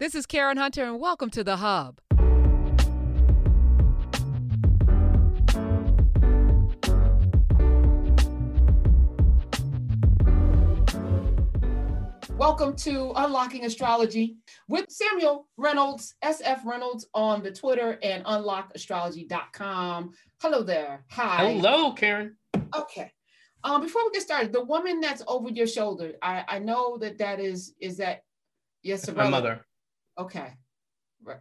This is Karen Hunter, and welcome to The Hub. Welcome to Unlocking Astrology with Samuel Reynolds, SF Reynolds on the Twitter and unlockastrology.com. Hello there. Hi. Hello, Karen. Okay. Um, before we get started, the woman that's over your shoulder, I, I know that that is, is that, yes, That's my mother. Okay.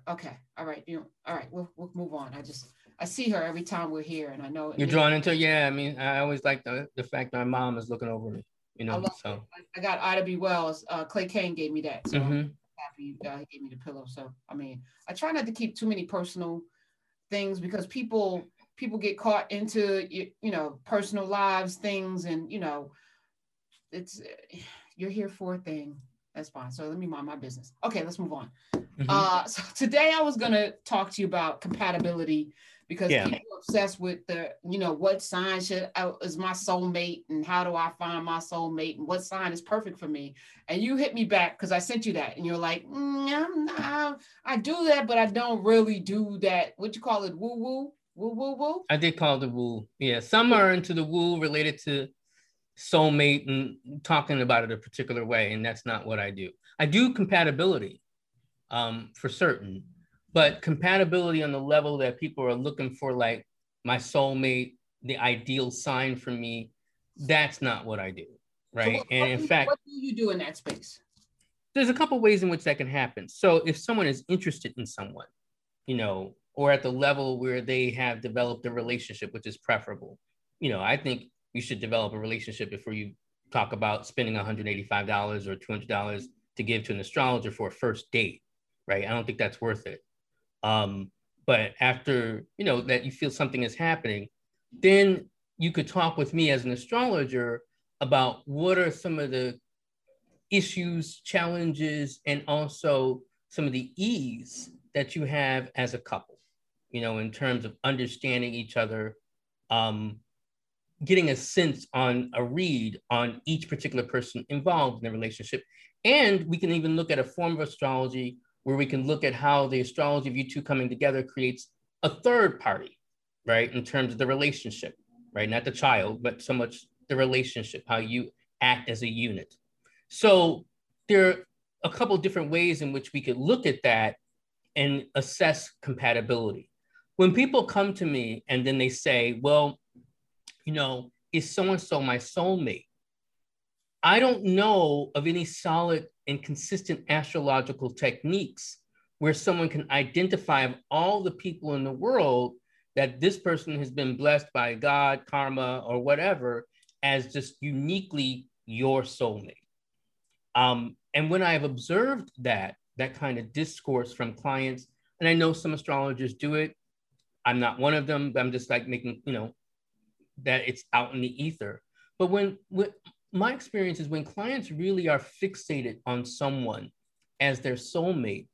Okay. All right. You, know, all right. We'll, we'll move on. I just, I see her every time we're here and I know. You're drawn into yeah. I mean, I always like the, the fact that my mom is looking over me. You know, love so it. I got Ida B. Wells. Uh, Clay Cane gave me that. So I'm mhm. happy uh, he gave me the pillow. So I mean, I try not to keep too many personal things because people people get caught into you, you know personal lives things and you know it's you're here for a thing. That's fine. So let me mind my business. Okay, let's move on. Mhm. Uh, so today I was gonna talk to you about compatibility because Yeah. people are obsessed with the, you know, what sign should uh, is my soulmate and how do I find my soulmate and what sign is perfect for me. And you hit me back because I sent you that, and you're like, mm, I'm not, I do that, but I don't really do that. What you call it? Woo woo, woo woo woo. I did call it the woo. Yeah, some are into the woo related to soulmate and talking about it a particular way, and that's not what I do. I do compatibility, um, for certain, but compatibility on the level that people are looking for, like my soulmate, the ideal sign for me, that's not what I do, So right? what- and what in you- fact, what do you do in that space? there's a couple ways in which that can happen. So if someone is interested in someone, you know, or at the level where they have developed a relationship, which is preferable, you know, I think you should develop a relationship before you talk about spending $185 or $200 to give to an astrologer for a first date, right? I don't think that's worth it. Um, but after, you know, that you feel something is happening, then you could talk with me as an astrologer about what are some of the issues, challenges, and also some of the ease that you have as a couple, you know, in terms of understanding each other, um, getting a sense on a read on each particular person involved in the relationship. And we can even look at a form of astrology where we can look at how the astrology of you two coming together creates a third party, right? In terms of the relationship, right? Not the child, but so much the relationship, how you act as a unit. So there are a couple different ways in which we could look at that and assess compatibility. When people come to me and then they say, well, you know, is so and so my soulmate? I don't know of any solid and consistent astrological techniques where someone can identify all the people in the world that this person has been blessed by God, karma, or whatever as just uniquely your soulmate. Um, and when I've observed that, that kind of discourse from clients, and I know some astrologers do it, I'm not one of them, but I'm just like making, you know, that it's out in the ether. But when, when my experience is when clients really are fixated on someone as their soulmate,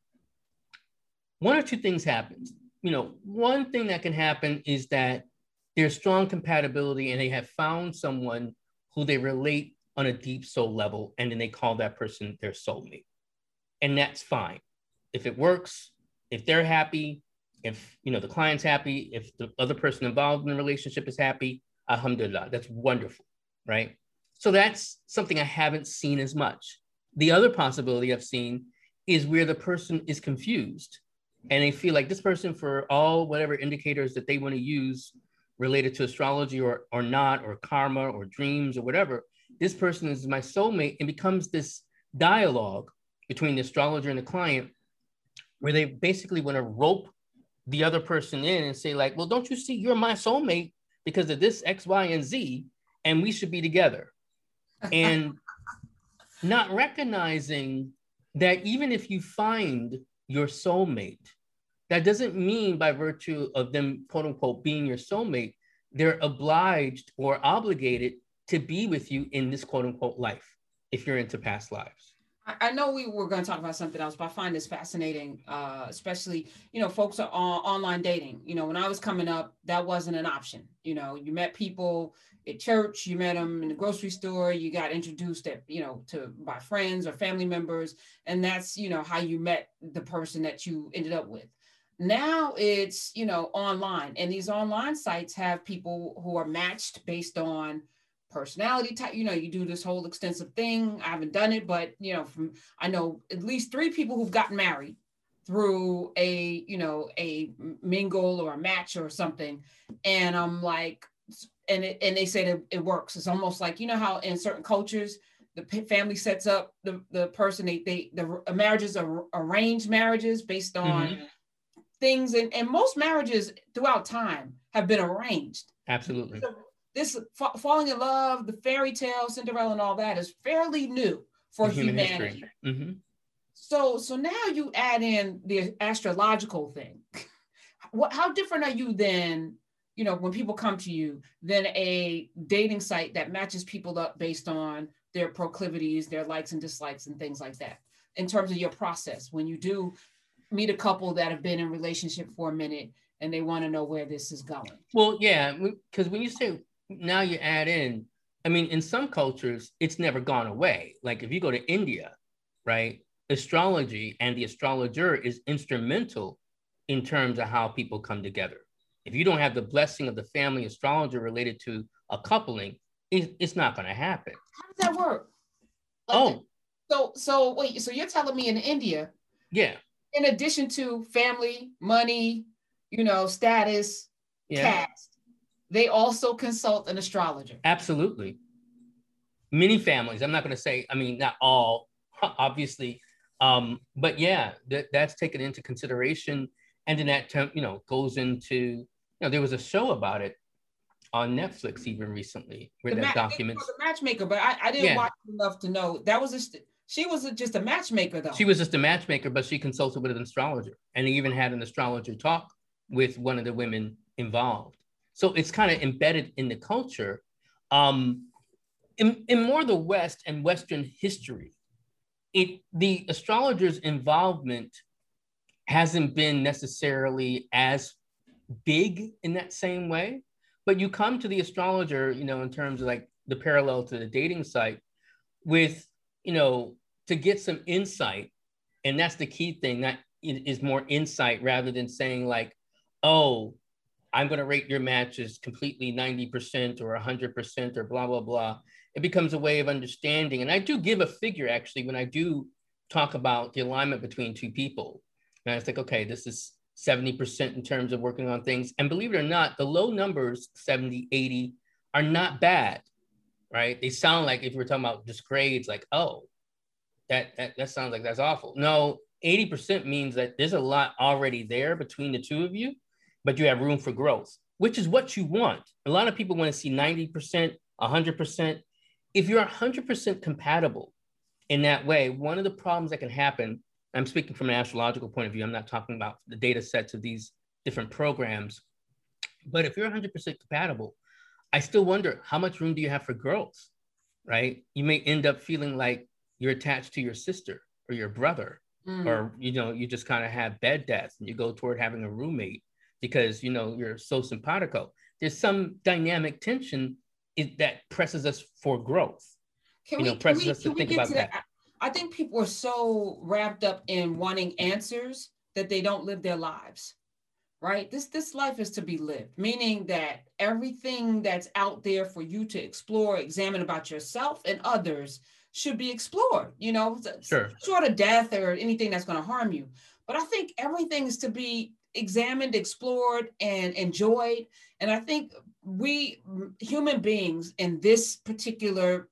one or two things happens. You know, one thing that can happen is that there's strong compatibility and they have found someone who they relate on a deep soul level, and then they call that person their soulmate. And that's fine. If it works, if they're happy, if you know the client's happy, if the other person involved in the relationship is happy, alhamdulillah, that's wonderful, right? So that's something I haven't seen as much. The other possibility I've seen is where the person is confused and they feel like this person, for all whatever indicators that they want to use related to astrology or, or not, or karma or dreams or whatever, this person is my soulmate and becomes this dialogue between the astrologer and the client where they basically want to rope the other person in and say like well don't you see you're my soulmate because of this x y and z and we should be together. And not recognizing that even if you find your soulmate that doesn't mean by virtue of them quote unquote being your soulmate they're obliged or obligated to be with you in this quote unquote life if you're into past lives I know we were going to talk about something else, but I find this fascinating, uh, especially, you know, folks are on online dating. You know, when I was coming up, that wasn't an option. You know, you met people at church, you met them in the grocery store, you got introduced at, you know, to by friends or family members. And that's, you know, how you met the person that you ended up with. Now it's, you know, online. And these online sites have people who are matched based on personality type you know you do this whole extensive thing. I haven't done it but you know from i know at least three people who've gotten married through a you know a mingle or a match or something. And i'm like and it, and they say that it works. It's almost like you know how in certain cultures the family sets up the, the person they, they the marriages are arranged marriages based on mm-hmm. things. And, and most marriages throughout time have been arranged. Absolutely. So this falling in love, the fairy tale, Cinderella, and all that is fairly new for humanity. Mm-hmm. So, so now you add in the astrological thing. what? How different are you than you know when people come to you than a dating site that matches people up based on their proclivities, their likes and dislikes, and things like that? In terms of your process, when you do meet a couple that have been in relationship for a minute and they want to know where this is going. Well, yeah, because when you say now you add in, I mean, in some cultures, it's never gone away. Like if you go to India, right, astrology and the astrologer is instrumental in terms of how people come together. If you don't have the blessing of the family astrologer related to a coupling, it, it's not going to happen. How does that work? Like, oh, so so wait, so you're telling me in India, yeah, in addition to family, money, you know, status, yeah. caste, they also consult an astrologer. Absolutely. Many families, I'm not going to say, I mean, not all, obviously, um, but yeah, that, that's taken into consideration. And then that, term, you know, goes into, you know, there was a show about it on Netflix even recently where the that ma- documents. The matchmaker, but I, I didn't yeah. watch enough to know that was just, she was just a matchmaker though. She was just a matchmaker, but she consulted with an astrologer and even had an astrologer talk with one of the women involved. So it's kind of embedded in the culture. Um, in, in more the West and Western history, it the astrologer's involvement hasn't been necessarily as big in that same way. But you come to the astrologer, you know, in terms of like the parallel to the dating site with, you know, to get some insight. And that's the key thing that is more insight rather than saying like, oh, I'm going to rate your matches completely 90% or 100% or blah, blah, blah. It becomes a way of understanding. And I do give a figure actually when I do talk about the alignment between two people. And I think, okay, this is 70% in terms of working on things. And believe it or not, the low numbers, 70, 80, are not bad, right? They sound like if we're talking about just grades, like, oh, that, that, that sounds like that's awful. No, 80% means that there's a lot already there between the two of you but you have room for growth, which is what you want. A lot of people want to see 90%, 100%. If you're 100% compatible in that way, one of the problems that can happen, I'm speaking from an astrological point of view, I'm not talking about the data sets of these different programs, but if you're 100% compatible, I still wonder how much room do you have for growth, right? You may end up feeling like you're attached to your sister or your brother, mm. or you know, you just kind of have bed deaths and you go toward having a roommate because you know you're so simpatico. There's some dynamic tension that presses us for growth. Can you we, know, presses we, us to think about to that. that. I think people are so wrapped up in wanting answers that they don't live their lives. Right? This this life is to be lived, meaning that everything that's out there for you to explore, examine about yourself and others should be explored, you know, sure. short of death or anything that's going to harm you. But I think everything is to be examined, explored, and enjoyed. And I think we human beings in this particular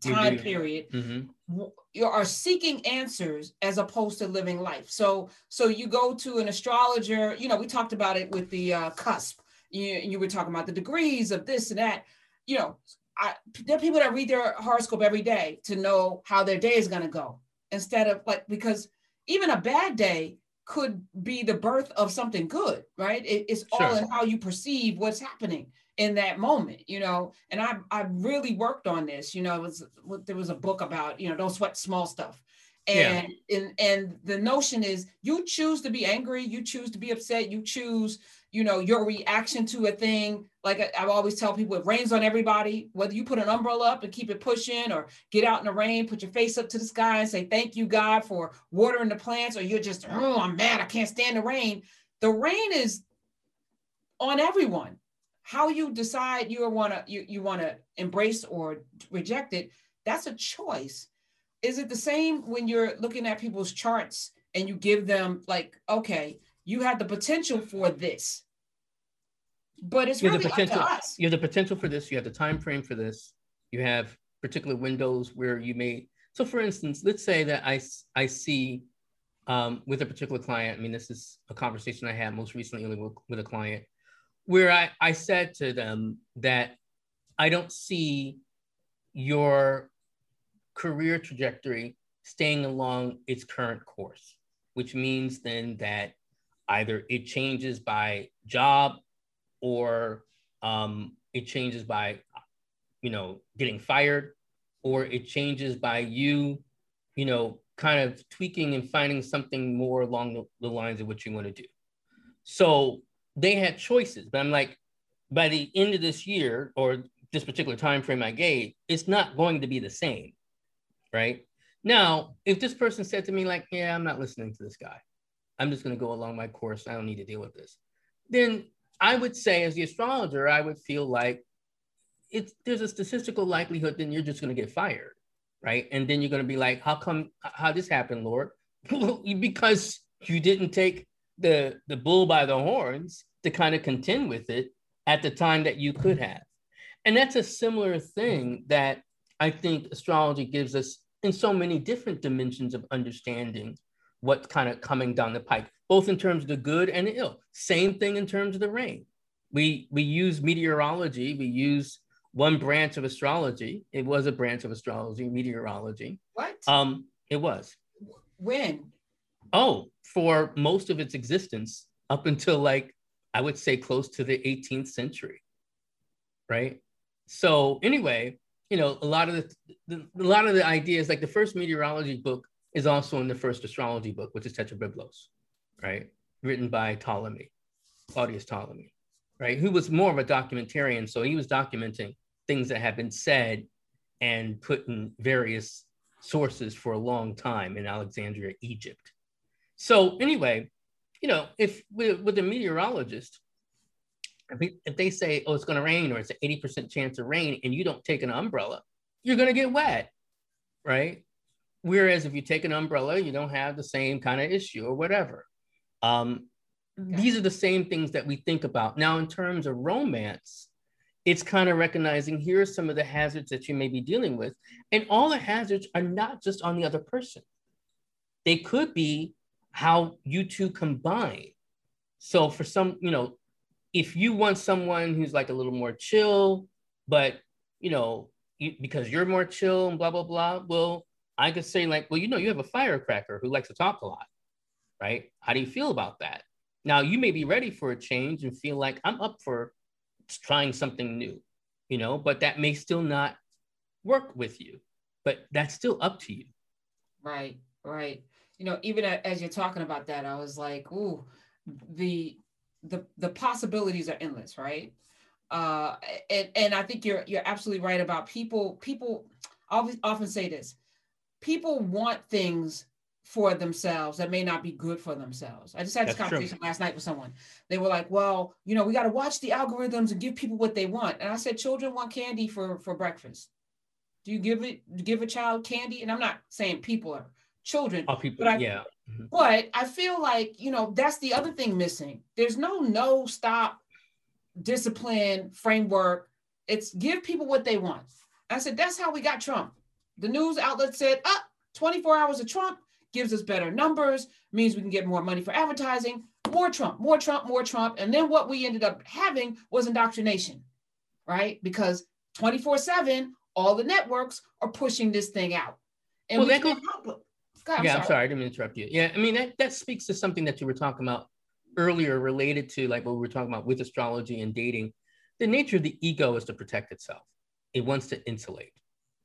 time period mm-hmm. are seeking answers as opposed to living life. So, so you go to an astrologer. You know, we talked about it with the uh, cusp. You, you were talking about the degrees of this and that. You know, I, there are people that read their horoscope every day to know how their day is going to go instead of like because even a bad day could be the birth of something good, right? It, it's all in how you perceive what's happening in that moment, you know. And I I really worked on this, you know. It was there was a book about you know don't sweat small stuff, And, yeah. and and the notion is you choose to be angry, you choose to be upset, you choose, you know, your reaction to a thing. Like I, I always tell people, it rains on everybody. Whether you put an umbrella up and keep it pushing, or get out in the rain, put your face up to the sky and say thank you God for watering the plants, or you're just oh I'm mad, I can't stand the rain. The rain is on everyone. How you decide you want to you, you want to embrace or reject it, that's a choice is it the same when you're looking at people's charts and you give them like okay you have the potential for this but it's you really the potential, up to us. You have the potential for this. You have the time frame for this. You have particular windows where you may. So, for instance, let's say that I I see um, with a particular client. I mean, this is a conversation I had most recently with, with a client where I I said to them that I don't see your career trajectory staying along its current course, which means then that either it changes by job or um, it changes by, you know, getting fired, or it changes by you, you know, kind of tweaking and finding something more along the, the lines of what you want to do. So they had choices, but I'm like, by the end of this year or this particular time frame I gave, it's not going to be the same right? Now, if this person said to me, like, yeah, I'm not listening to this guy, I'm just going to go along my course, I don't need to deal with this, then I would say, as the astrologer, I would feel like it's there's a statistical likelihood then you're just going to get fired, right? And then you're going to be like, how come, how this happened, Lord? because you didn't take the the bull by the horns to kind of contend with it at the time that you could have. And that's a similar thing that I think astrology gives us in so many different dimensions of understanding what's kind of coming down the pike, both in terms of the good and the ill. Same thing in terms of the rain. We we use meteorology, we use one branch of astrology. It was a branch of astrology, meteorology. What? Um, it was. When? Oh, for most of its existence up until like I would say close to the 18th century. Right? So anyway, you know, a lot of the, the, a lot of the ideas, like the first meteorology book is also in the first astrology book, which is Tetrabiblos, right? Written by Ptolemy, Claudius Ptolemy, right? Who was more of a documentarian. So he was documenting things that had been said and put in various sources for a long time in Alexandria, Egypt. So anyway, you know, if with, with a meteorologist, if, they say, oh, it's going to rain or it's an 80% chance of rain and you don't take an umbrella, you're going to get wet, right? Whereas if you take an umbrella, you don't have the same kind of issue or whatever. Um, okay. These are the same things that we think about. Now, in terms of romance, it's kind of recognizing here are some of the hazards that you may be dealing with. And all the hazards are not just on the other person, they could be how you two combine. So for some, you know, if you want someone who's like a little more chill, but you know, you, because you're more chill and blah blah blah, well, I could say like, well, you know, you have a firecracker who likes to talk a lot, right? How do you feel about that? Now you may be ready for a change and feel like I'm up for trying something new, you know, but that may still not work with you. But that's still up to you. Right, right. You know, even as you're talking about that, I was like, ooh, the the the possibilities are endless, right? Uh, and and I think you're you're absolutely right about people. People always often say this: people want things for themselves that may not be good for themselves. I just had this That's conversation true. last night with someone. They were like, "Well, you know, we got to watch the algorithms and give people what they want." And I said, "Children want candy for for breakfast. Do you give it give a child candy?" And I'm not saying people are children, All people, but I, yeah. Mm-hmm. But I feel like, you know, that's the other thing missing. There's no no stop discipline framework. It's give people what they want. I said, that's how we got Trump. The news outlet said, ah, 24 hours of Trump gives us better numbers, means we can get more money for advertising, more Trump, more Trump, more Trump. And then what we ended up having was indoctrination, right? Because 24 7, all the networks are pushing this thing out. And well, we can't help it. I'm yeah, sorry. I'm sorry. I didn't interrupt you. Yeah, I mean that that speaks to something that you were talking about earlier, related to like what we were talking about with astrology and dating. The nature of the ego is to protect itself. It wants to insulate,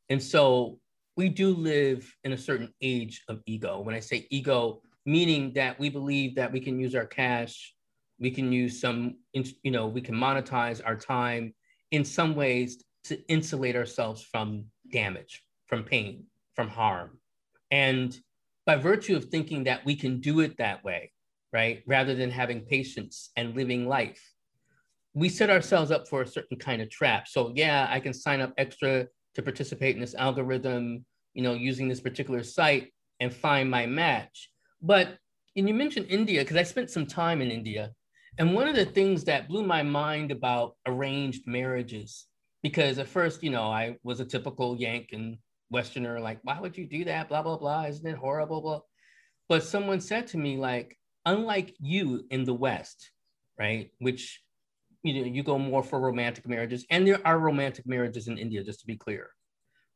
and so we do live in a certain age of ego. When I say ego, meaning that we believe that we can use our cash, we can use some, you know, we can monetize our time in some ways to insulate ourselves from damage, from pain, from harm. And by virtue of thinking that we can do it that way, right, rather than having patience and living life, we set ourselves up for a certain kind of trap. So, yeah, I can sign up extra to participate in this algorithm, you know, using this particular site and find my match. But, and you mentioned India, because I spent some time in India. And one of the things that blew my mind about arranged marriages, because at first, you know, I was a typical Yank and Westerner, like, why would you do that? Blah, blah, blah. Isn't it horrible? Blah. But someone said to me, like, unlike you in the West, right, which you know you go more for romantic marriages and there are romantic marriages in india just to be clear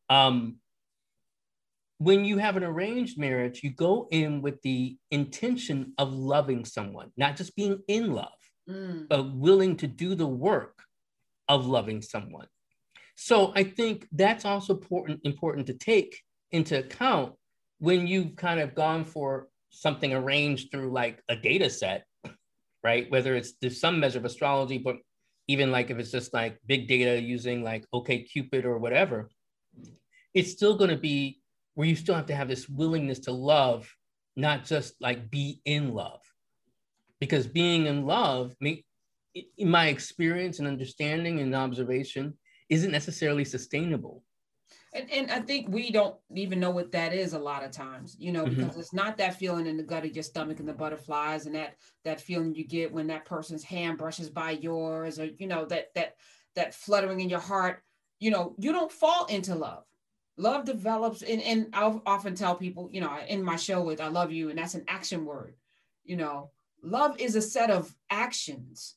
um, when you have an arranged marriage you go in with the intention of loving someone not just being in love mm. but willing to do the work of loving someone so i think that's also important important to take into account when you've kind of gone for something arranged through like a data set right? Whether it's there's some measure of astrology, but even like if it's just like big data using like OkCupid or whatever, it's still going to be where you still have to have this willingness to love, not just like be in love. Because being in love, in my experience and understanding and observation, isn't necessarily sustainable. And, and I think we don't even know what that is a lot of times, you know, mm-hmm. because mm-hmm. it's not that feeling in the gut of your stomach and the butterflies and that that feeling you get when that person's hand brushes by yours or you know that that that fluttering in your heart. You know, you don't fall into love. Love develops, and, and I'll often tell people, you know, in my show with I love you, and that's an action word. You know, love is a set of actions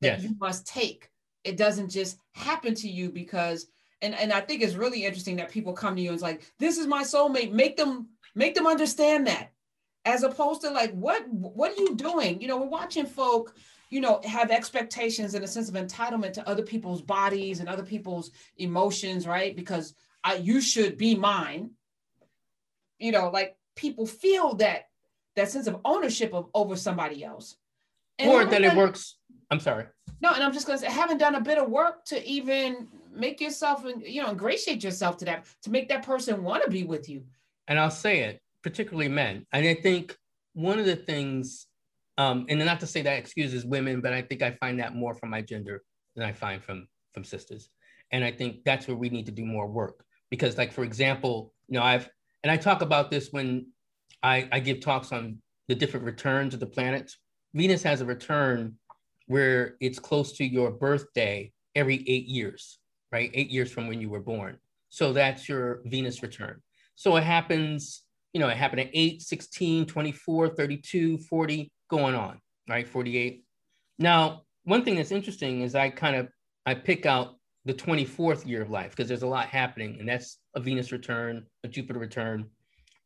that yes. you must take. It doesn't just happen to you because and and I think it's really interesting that people come to you and it's like, this is my soulmate. Make them make them understand that, as opposed to like, what what are you doing? You know, we're watching folk, you know, have expectations and a sense of entitlement to other people's bodies and other people's emotions, right? Because I you should be mine. You know, like people feel that that sense of ownership of over somebody else. And or that it works. I'm sorry. No, and I'm just gonna say, haven't done a bit of work to even make yourself you know ingratiate yourself to that to make that person want to be with you and i'll say it particularly men and i think one of the things um, and not to say that excuses women but i think i find that more from my gender than i find from from sisters and i think that's where we need to do more work because like for example you know i've and i talk about this when i i give talks on the different returns of the planets venus has a return where it's close to your birthday every eight years right? Eight years from when you were born. So that's your Venus return. So it happens, you know, it happened at 8, 16, 24, 32, 40, going on, right? 48. Now, one thing that's interesting is I kind of I pick out the 24th year of life because there's a lot happening, and that's a Venus return, a Jupiter return.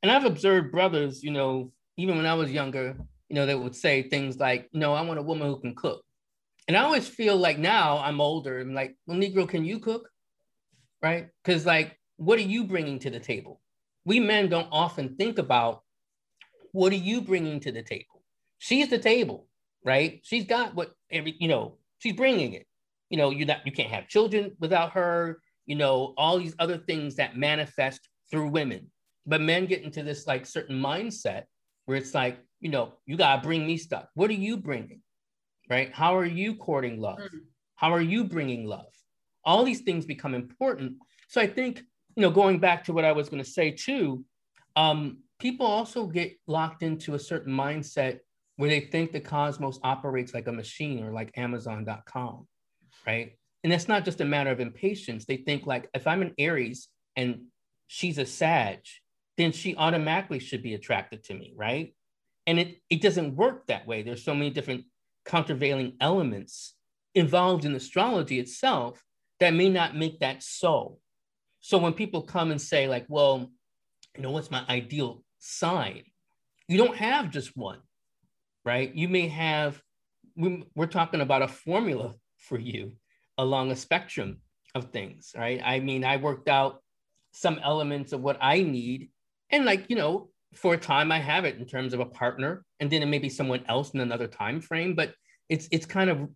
And I've observed brothers, you know, even when I was younger, you know, they would say things like, no I want a woman who can cook. And I always feel like now I'm older. I'm like, well, Negro, can you cook? Right? Because like, what are you bringing to the table? We men don't often think about what are you bringing to the table. She's the table, right? She's got what every you know. She's bringing it. You know, you're not you can't have children without her. You know, all these other things that manifest through women. But men get into this like certain mindset where it's like, you know, you gotta bring me stuff. What are you bringing? right? How are you courting love? Mm-hmm. How are you bringing love? All these things become important. So I think, you know, going back to what I was going to say too, um, people also get locked into a certain mindset where they think the cosmos operates like a machine or like Amazon.com, right? And that's not just a matter of impatience. They think like if I'm an Aries and she's a Sag, then she automatically should be attracted to me, right? And it, it doesn't work that way. There's so many different countervailing elements involved in astrology itself that may not make that so. So when people come and say, like, well, you know, what's my ideal sign? You don't have just one, right? You may have, we're talking about a formula for you along a spectrum of things, right? I mean, I worked out some elements of what I need. And like, you know, for a time I have it in terms of a partner, and then it may be someone else in another time frame. But it's it's kind of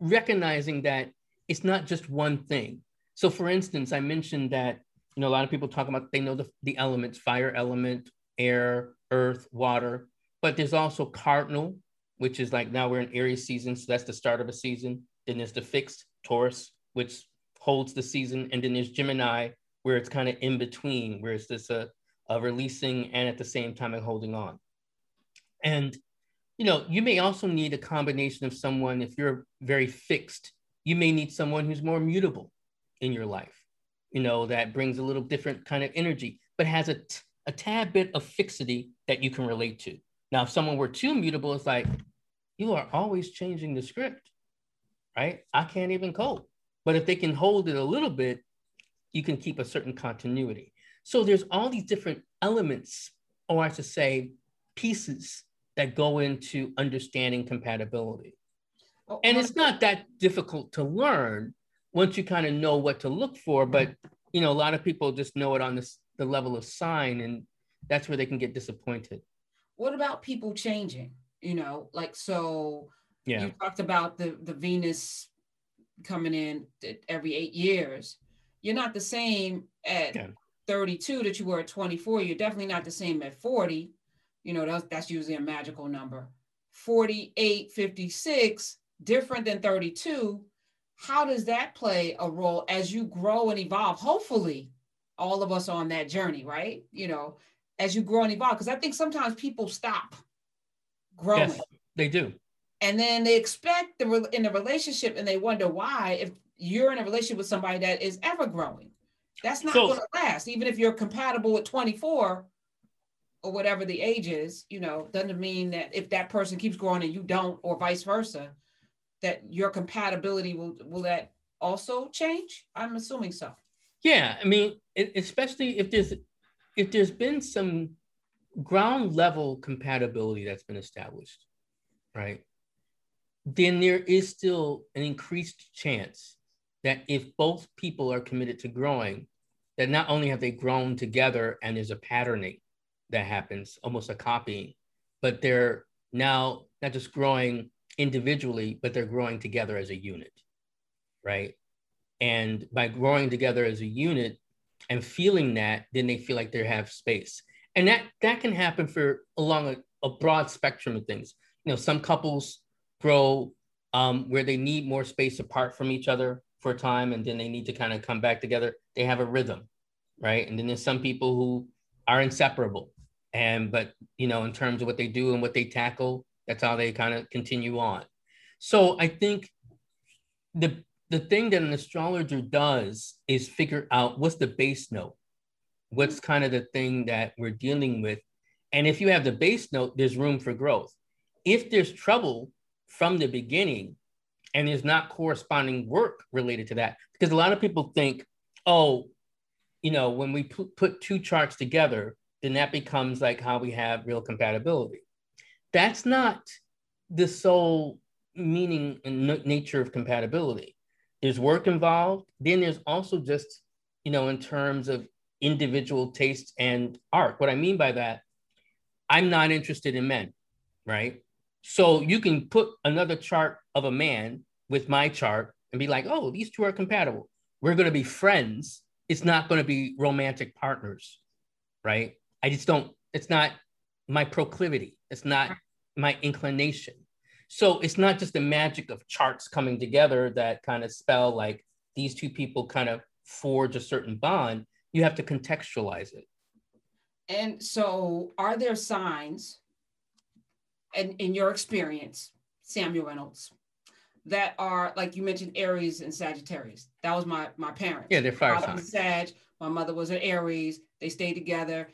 recognizing that it's not just one thing. So for instance, I mentioned that, you know, a lot of people talk about they know the, the elements, fire element, air, earth, water, but there's also cardinal, which is like now we're in Aries season. So that's the start of a season. Then there's the fixed Taurus, which holds the season. And then there's Gemini, where it's kind of in between, where it's this a, releasing and at the same time and holding on. And you know, you may also need a combination of someone if you're very fixed, you may need someone who's more mutable in your life, you know, that brings a little different kind of energy, but has a, t- a tad bit of fixity that you can relate to. Now, if someone were too mutable, it's like, you are always changing the script, right? I can't even cope. But if they can hold it a little bit, you can keep a certain continuity. So there's all these different elements, or I should say, pieces that go into understanding compatibility. Oh, and oh, it's not that difficult to learn once you kind of know what to look for, but you know, a lot of people just know it on this the level of sign, and that's where they can get disappointed. What about people changing? You know, like so yeah. you talked about the the Venus coming in every eight years. You're not the same at yeah. 32 that you were at 24. You're definitely not the same at 40 you know, that's, that's usually a magical number. 48, 56, different than 32. How does that play a role as you grow and evolve? Hopefully, all of us on that journey, right? You know, as you grow and evolve, because I think sometimes people stop growing. Yes, they do. And then they expect the in a relationship and they wonder why if you're in a relationship with somebody that is ever growing. That's not so, going to last. Even if you're compatible at 24, or whatever the age is, you know, doesn't mean that if that person keeps growing and you don't, or vice versa, that your compatibility will will that also change? I'm assuming so. Yeah, I mean, especially if there's if there's been some ground level compatibility that's been established, right? Then there is still an increased chance that if both people are committed to growing, that not only have they grown together and there's a patterning, that happens, almost a copying, but they're now not just growing individually, but they're growing together as a unit, right? And by growing together as a unit and feeling that, then they feel like they have space. And that that can happen for along a, a broad spectrum of things. You know, some couples grow um, where they need more space apart from each other for a time, and then they need to kind of come back together. They have a rhythm, right? And then there's some people who are inseparable and but you know in terms of what they do and what they tackle that's how they kind of continue on so i think the the thing that an astrologer does is figure out what's the base note what's kind of the thing that we're dealing with and if you have the base note there's room for growth if there's trouble from the beginning and there's not corresponding work related to that because a lot of people think oh you know when we put, two charts together then that becomes like how we have real compatibility. That's not the sole meaning and n- nature of compatibility. There's work involved. Then there's also just, you know, in terms of individual taste and art. What I mean by that, I'm not interested in men, right? So you can put another chart of a man with my chart and be like, oh, these two are compatible. We're going to be friends. It's not going to be romantic partners, right? I just don't, it's not my proclivity. It's not my inclination. So it's not just the magic of charts coming together that kind of spell like these two people kind of forge a certain bond. You have to contextualize it. And so, are there signs, and in your experience, Samuel Reynolds, that are like you mentioned Aries and Sagittarius? That was my my parents. Yeah, they're fire signs. Sag. My mother was an Aries. They stayed together.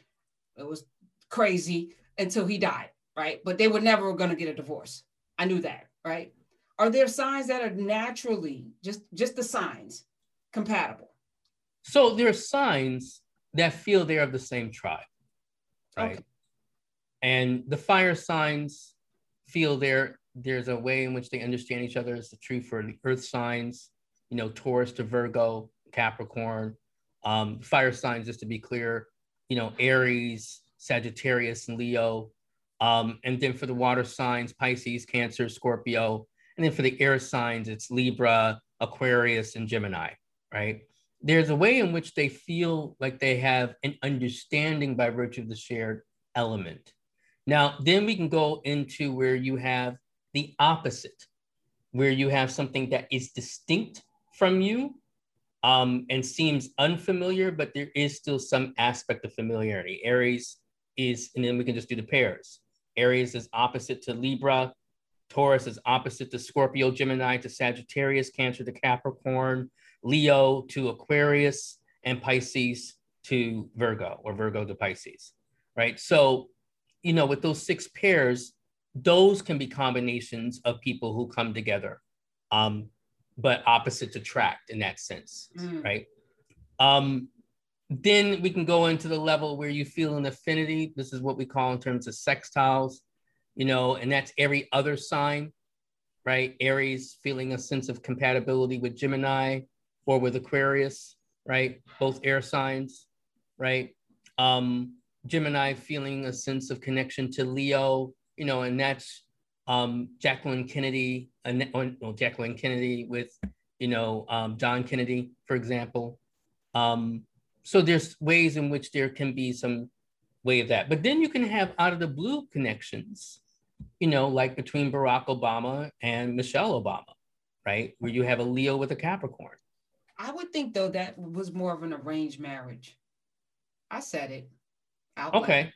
It was crazy until he died, right? But they were never going to get a divorce. I knew that, right? Are there signs that are naturally just just the signs compatible? So there are signs that feel they're of the same tribe, right? Okay. And the fire signs feel there there's a way in which they understand each other. The true for the earth signs, you know, Taurus to Virgo, Capricorn, Um, fire signs, just to be clear, you know, Aries, Sagittarius, and Leo. Um, and then for the water signs, Pisces, Cancer, Scorpio. And then for the air signs, it's Libra, Aquarius, and Gemini, right? There's a way in which they feel like they have an understanding by virtue of the shared element. Now, then we can go into where you have the opposite, where you have something that is distinct from you um, and seems unfamiliar, but there is still some aspect of familiarity. Aries is, and then we can just do the pairs. Aries is opposite to Libra, Taurus is opposite to Scorpio, Gemini to Sagittarius, Cancer to Capricorn, Leo to Aquarius, and Pisces to Virgo or Virgo to Pisces, right? So, you know, with those six pairs, those can be combinations of people who come together, um, but opposites attract in that sense, mm. right? Um, then we can go into the level where you feel an affinity. This is what we call in terms of sextiles, you know, and that's every other sign, right? Aries feeling a sense of compatibility with Gemini or with Aquarius, right? Both air signs, right? Um, Gemini feeling a sense of connection to Leo, you know, and that's um, Jacqueline Kennedy, uh, well, Jacqueline Kennedy with, you know, um, John Kennedy, for example. Um, so there's ways in which there can be some way of that. But then you can have out of the blue connections, you know, like between Barack Obama and Michelle Obama, right? Where you have a Leo with a Capricorn. I would think though that was more of an arranged marriage. I said it. Okay.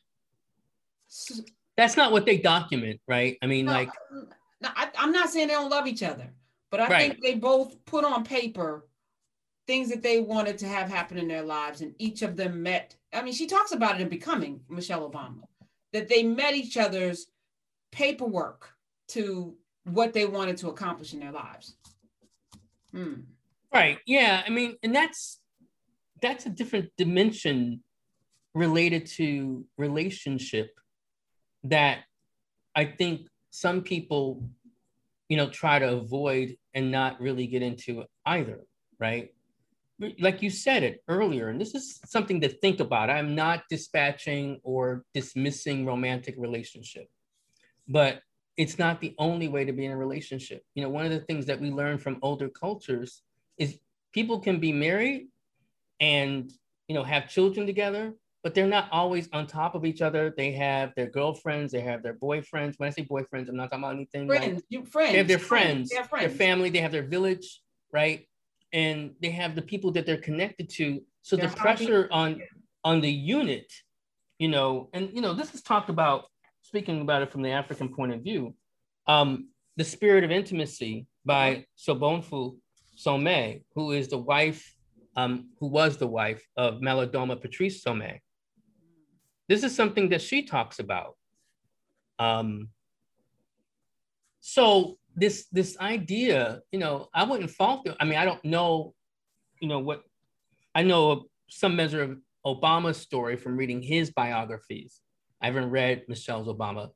So, That's not what they document, right? I mean, no, like. No, I, am not saying they don't love each other, but I right. think they both put on paper things that they wanted to have happen in their lives, and each of them met. I mean, she talks about it in Becoming Michelle Obama, that they met each other's paperwork to what they wanted to accomplish in their lives. Hmm. Right. Yeah. I mean, and that's that's a different dimension related to relationship that I think some people, you know, try to avoid and not really get into either, right? like you said it earlier, and this is something to think about. I'm not dispatching or dismissing romantic relationship, but it's not the only way to be in a relationship. You know, one of the things that we learn from older cultures is people can be married and you know have children together, but they're not always on top of each other. They have their girlfriends, they have their boyfriends. When I say boyfriends, I'm not talking about anything. Friends, like, you friends. They have their friends, friends. Their family, they have their village, right? and they have the people that they're connected to. So the pressure on on the unit, you know, and you know, this is talked about speaking about it from the African point of view. Um, the spirit of intimacy by Sobonfu Somé, who is the wife, um, who was the wife of Malidoma Patrice Somé. This is something that she talks about. Um, so this this idea, you know, I wouldn't fault. I mean, I don't know, you know, what I know some measure of Obama's story from reading his biographies. I haven't read Michelle's Obama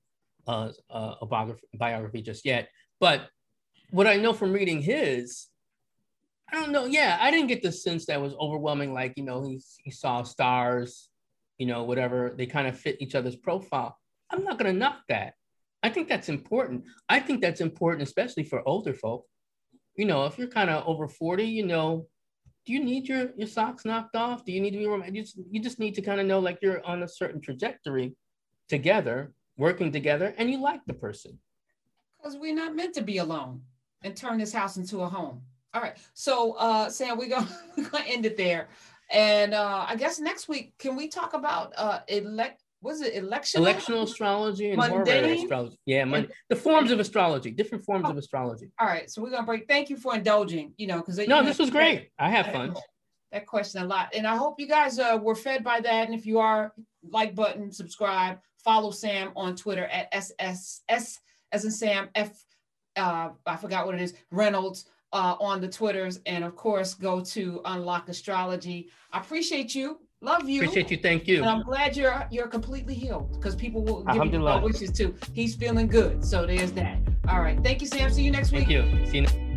uh, uh, biography, biography just yet, but what I know from reading his, I don't know. Yeah, I didn't get the sense that was overwhelming. Like you know, he he saw stars, you know, whatever. They kind of fit each other's profile. I'm not gonna knock that. I think that's important. I think that's important, especially for older folk. You know, if you're kind of over 40, you know, do you need your, your socks knocked off? Do you need to be romantic? You just, you just need to kind of know like you're on a certain trajectory together, working together, and you like the person. Because we're not meant to be alone and turn this house into a home. All right. So uh Sam, we're gonna end it there. And uh I guess next week, can we talk about uh elect was it election? Electional astrology and mundane? astrology. Yeah, mon- the forms of astrology, different forms oh. of astrology. All right, so we're gonna break. Thank you for indulging. You know, because no, this was great. I have fun. That question a lot, and I hope you guys uh, were fed by that. And if you are, like button, subscribe, follow Sam on Twitter at SSS as in Sam F. Uh, I forgot what it is. Reynolds. Uh, on the Twitters, and of course, go to Unlock Astrology. I appreciate you Love you. Appreciate you. Thank you. And I'm glad you're you're completely healed because people will give you wishes too. He's feeling good. So there's that. All right. Thank you, Sam. See you next week. Thank you. See you.